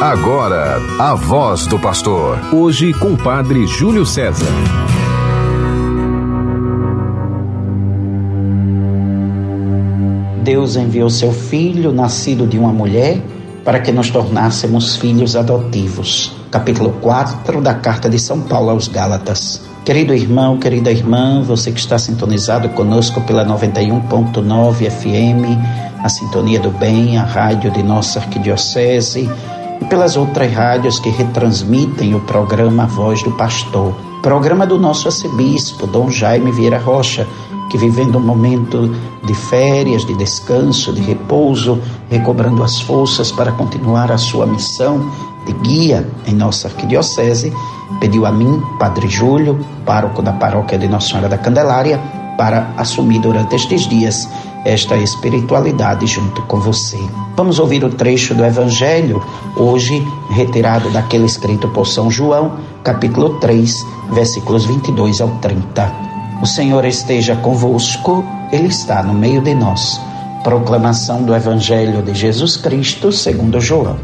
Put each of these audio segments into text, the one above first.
Agora, a voz do pastor. Hoje com o padre Júlio César. Deus enviou seu filho, nascido de uma mulher, para que nos tornássemos filhos adotivos. Capítulo 4 da carta de São Paulo aos Gálatas. Querido irmão, querida irmã, você que está sintonizado conosco pela 91.9 FM, a Sintonia do Bem, a rádio de nossa arquidiocese pelas outras rádios que retransmitem o programa Voz do Pastor. Programa do nosso arcebispo, Dom Jaime Vieira Rocha, que vivendo um momento de férias, de descanso, de repouso, recobrando as forças para continuar a sua missão de guia em nossa arquidiocese, pediu a mim, Padre Júlio, pároco da paróquia de Nossa Senhora da Candelária, para assumir durante estes dias esta espiritualidade junto com você. Vamos ouvir o trecho do Evangelho, hoje retirado daquele escrito por São João, capítulo 3, versículos 22 ao 30. O Senhor esteja convosco, Ele está no meio de nós. Proclamação do Evangelho de Jesus Cristo, segundo João.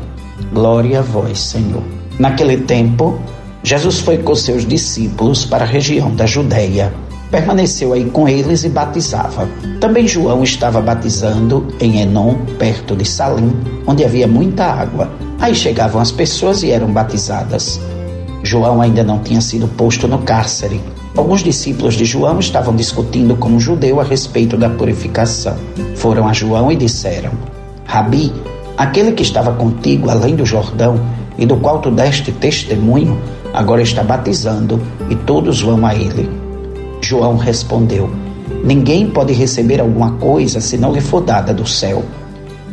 Glória a vós, Senhor. Naquele tempo, Jesus foi com seus discípulos para a região da Judéia permaneceu aí com eles e batizava. Também João estava batizando em Enon, perto de Salim, onde havia muita água. Aí chegavam as pessoas e eram batizadas. João ainda não tinha sido posto no cárcere. Alguns discípulos de João estavam discutindo com um judeu a respeito da purificação. Foram a João e disseram: Rabi, aquele que estava contigo além do Jordão e do qual tu deste testemunho, agora está batizando e todos vão a ele. João respondeu: Ninguém pode receber alguma coisa se não lhe for dada do céu.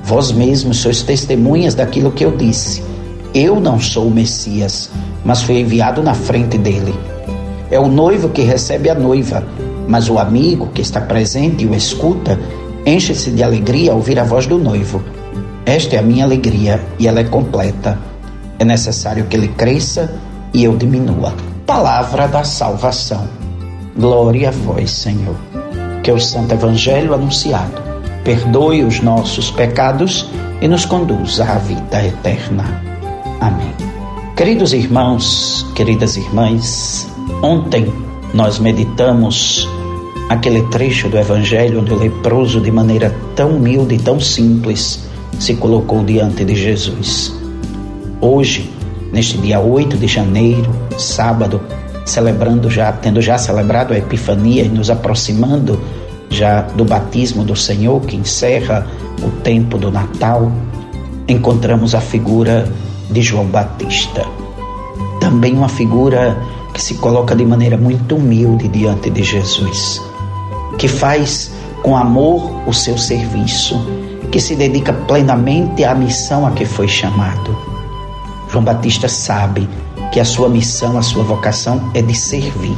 Vós mesmos sois testemunhas daquilo que eu disse. Eu não sou o Messias, mas fui enviado na frente dele. É o noivo que recebe a noiva, mas o amigo que está presente e o escuta enche-se de alegria ao ouvir a voz do noivo. Esta é a minha alegria e ela é completa. É necessário que ele cresça e eu diminua. Palavra da salvação. Glória a vós, Senhor. Que o Santo Evangelho anunciado perdoe os nossos pecados e nos conduza à vida eterna. Amém. Queridos irmãos, queridas irmãs, ontem nós meditamos aquele trecho do Evangelho onde o leproso, de maneira tão humilde e tão simples, se colocou diante de Jesus. Hoje, neste dia 8 de janeiro, sábado, celebrando já, tendo já celebrado a Epifania e nos aproximando já do batismo do Senhor, que encerra o tempo do Natal, encontramos a figura de João Batista. Também uma figura que se coloca de maneira muito humilde diante de Jesus, que faz com amor o seu serviço, que se dedica plenamente à missão a que foi chamado. João Batista sabe que a sua missão, a sua vocação é de servir.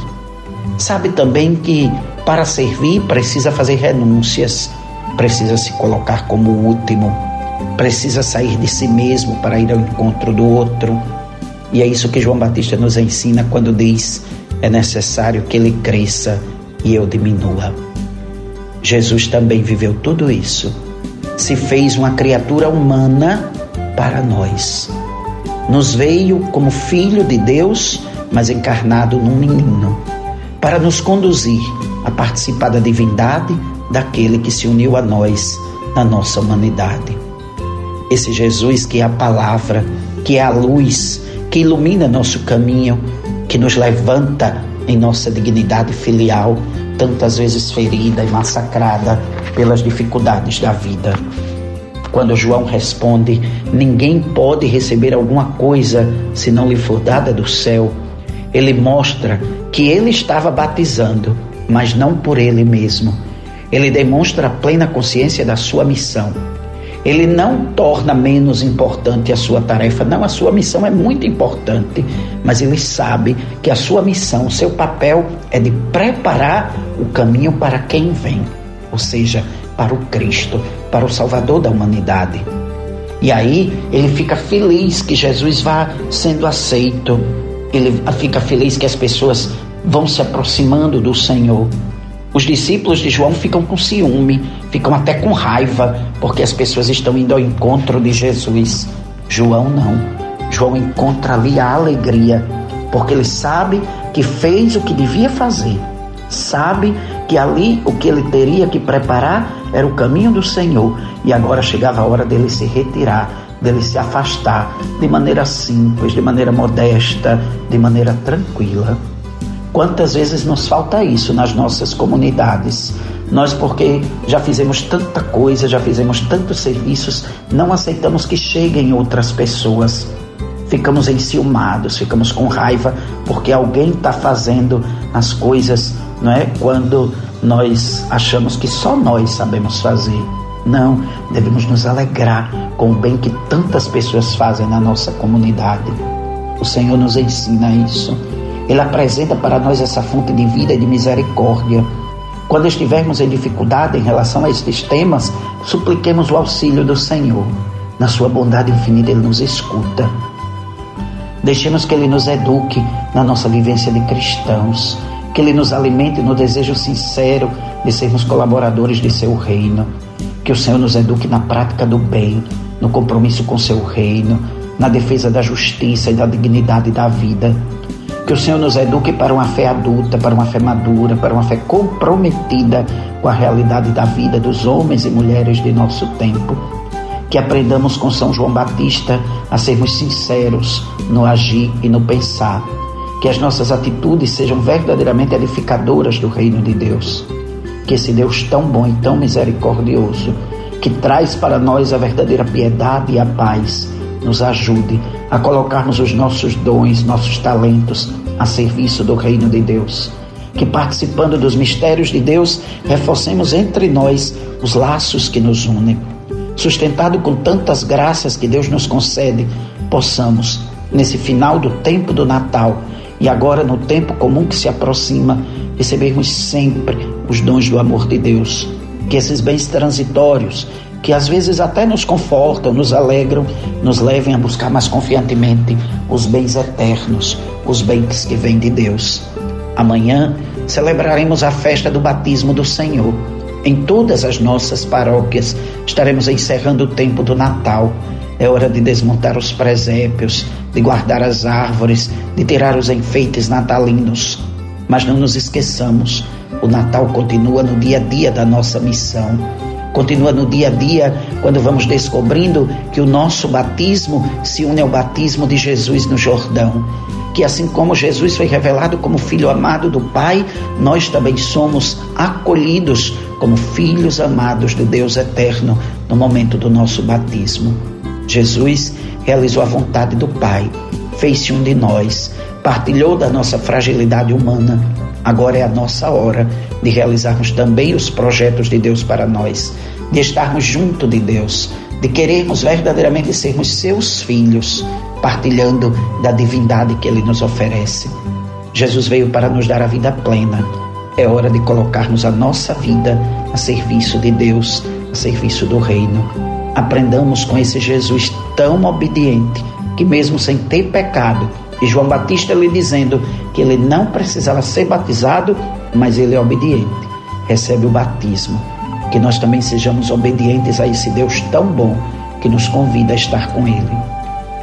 Sabe também que para servir precisa fazer renúncias, precisa se colocar como último, precisa sair de si mesmo para ir ao encontro do outro. E é isso que João Batista nos ensina quando diz: é necessário que ele cresça e eu diminua. Jesus também viveu tudo isso. Se fez uma criatura humana para nós nos veio como filho de Deus, mas encarnado num menino, para nos conduzir a participar da divindade daquele que se uniu a nós na nossa humanidade. Esse Jesus que é a palavra, que é a luz, que ilumina nosso caminho, que nos levanta em nossa dignidade filial, tantas vezes ferida e massacrada pelas dificuldades da vida. Quando João responde: Ninguém pode receber alguma coisa se não lhe for dada do céu, ele mostra que ele estava batizando, mas não por ele mesmo. Ele demonstra a plena consciência da sua missão. Ele não torna menos importante a sua tarefa, não, a sua missão é muito importante, mas ele sabe que a sua missão, o seu papel é de preparar o caminho para quem vem, ou seja, para o Cristo, para o Salvador da humanidade. E aí ele fica feliz que Jesus vá sendo aceito, ele fica feliz que as pessoas vão se aproximando do Senhor. Os discípulos de João ficam com ciúme, ficam até com raiva, porque as pessoas estão indo ao encontro de Jesus. João não. João encontra ali a alegria, porque ele sabe que fez o que devia fazer, sabe que ali o que ele teria que preparar era o caminho do Senhor e agora chegava a hora dele se retirar, dele se afastar de maneira simples, de maneira modesta, de maneira tranquila. Quantas vezes nos falta isso nas nossas comunidades? Nós, porque já fizemos tanta coisa, já fizemos tantos serviços, não aceitamos que cheguem outras pessoas. Ficamos enciumados, ficamos com raiva porque alguém está fazendo as coisas, não é? Quando nós achamos que só nós sabemos fazer. Não, devemos nos alegrar com o bem que tantas pessoas fazem na nossa comunidade. O Senhor nos ensina isso. Ele apresenta para nós essa fonte de vida e de misericórdia. Quando estivermos em dificuldade em relação a estes temas, supliquemos o auxílio do Senhor. Na sua bondade infinita, Ele nos escuta. Deixemos que Ele nos eduque na nossa vivência de cristãos, que Ele nos alimente no desejo sincero de sermos colaboradores de Seu reino, que o Senhor nos eduque na prática do bem, no compromisso com Seu reino, na defesa da justiça e da dignidade da vida que o Senhor nos eduque para uma fé adulta, para uma fé madura, para uma fé comprometida com a realidade da vida dos homens e mulheres de nosso tempo. Que aprendamos com São João Batista a sermos sinceros no agir e no pensar. Que as nossas atitudes sejam verdadeiramente edificadoras do reino de Deus. Que esse Deus tão bom e tão misericordioso, que traz para nós a verdadeira piedade e a paz, nos ajude a colocarmos os nossos dons, nossos talentos a serviço do reino de Deus. Que participando dos mistérios de Deus, reforcemos entre nós os laços que nos unem. Sustentado com tantas graças que Deus nos concede, possamos, nesse final do tempo do Natal e agora no tempo comum que se aproxima, recebermos sempre os dons do amor de Deus. Que esses bens transitórios que às vezes até nos confortam, nos alegram, nos levem a buscar mais confiantemente os bens eternos, os bens que vêm de Deus. Amanhã celebraremos a festa do batismo do Senhor. Em todas as nossas paróquias estaremos encerrando o tempo do Natal. É hora de desmontar os presépios, de guardar as árvores, de tirar os enfeites natalinos. Mas não nos esqueçamos, o Natal continua no dia a dia da nossa missão continua no dia a dia, quando vamos descobrindo que o nosso batismo se une ao batismo de Jesus no Jordão. Que assim como Jesus foi revelado como filho amado do Pai, nós também somos acolhidos como filhos amados do Deus eterno no momento do nosso batismo. Jesus realizou a vontade do Pai, fez-se um de nós, partilhou da nossa fragilidade humana Agora é a nossa hora de realizarmos também os projetos de Deus para nós, de estarmos junto de Deus, de querermos verdadeiramente sermos seus filhos, partilhando da divindade que Ele nos oferece. Jesus veio para nos dar a vida plena. É hora de colocarmos a nossa vida a serviço de Deus, a serviço do Reino. Aprendamos com esse Jesus tão obediente que, mesmo sem ter pecado, e João Batista lhe dizendo que ele não precisava ser batizado, mas ele é obediente, recebe o batismo. Que nós também sejamos obedientes a esse Deus tão bom que nos convida a estar com Ele.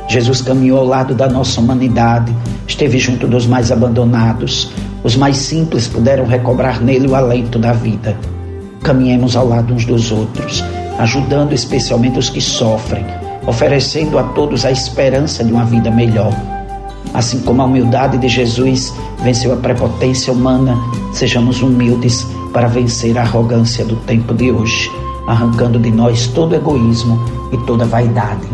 Jesus caminhou ao lado da nossa humanidade, esteve junto dos mais abandonados, os mais simples puderam recobrar nele o alento da vida. Caminhemos ao lado uns dos outros, ajudando especialmente os que sofrem, oferecendo a todos a esperança de uma vida melhor Assim como a humildade de Jesus venceu a prepotência humana, sejamos humildes para vencer a arrogância do tempo de hoje, arrancando de nós todo egoísmo e toda vaidade.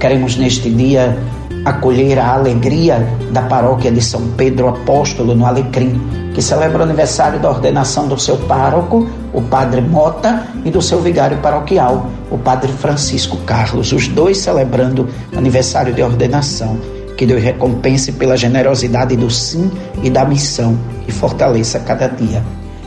Queremos neste dia acolher a alegria da paróquia de São Pedro Apóstolo no Alecrim, que celebra o aniversário da ordenação do seu pároco, o padre Mota, e do seu vigário paroquial, o padre Francisco Carlos, os dois celebrando aniversário de ordenação. Que Deus recompense pela generosidade do sim e da missão e fortaleça cada dia.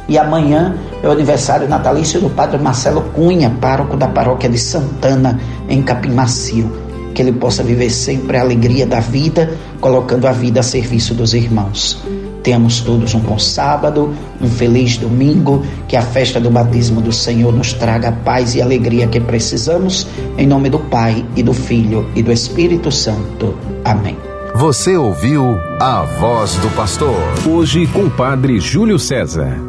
E amanhã é o aniversário natalício do Padre Marcelo Cunha, pároco da paróquia de Santana, em Capim Macio. Que ele possa viver sempre a alegria da vida, colocando a vida a serviço dos irmãos. Tenhamos todos um bom sábado, um feliz domingo, que a festa do batismo do Senhor nos traga a paz e alegria que precisamos, em nome do Pai e do Filho e do Espírito Santo. Amém. Você ouviu a voz do pastor. Hoje com o Padre Júlio César.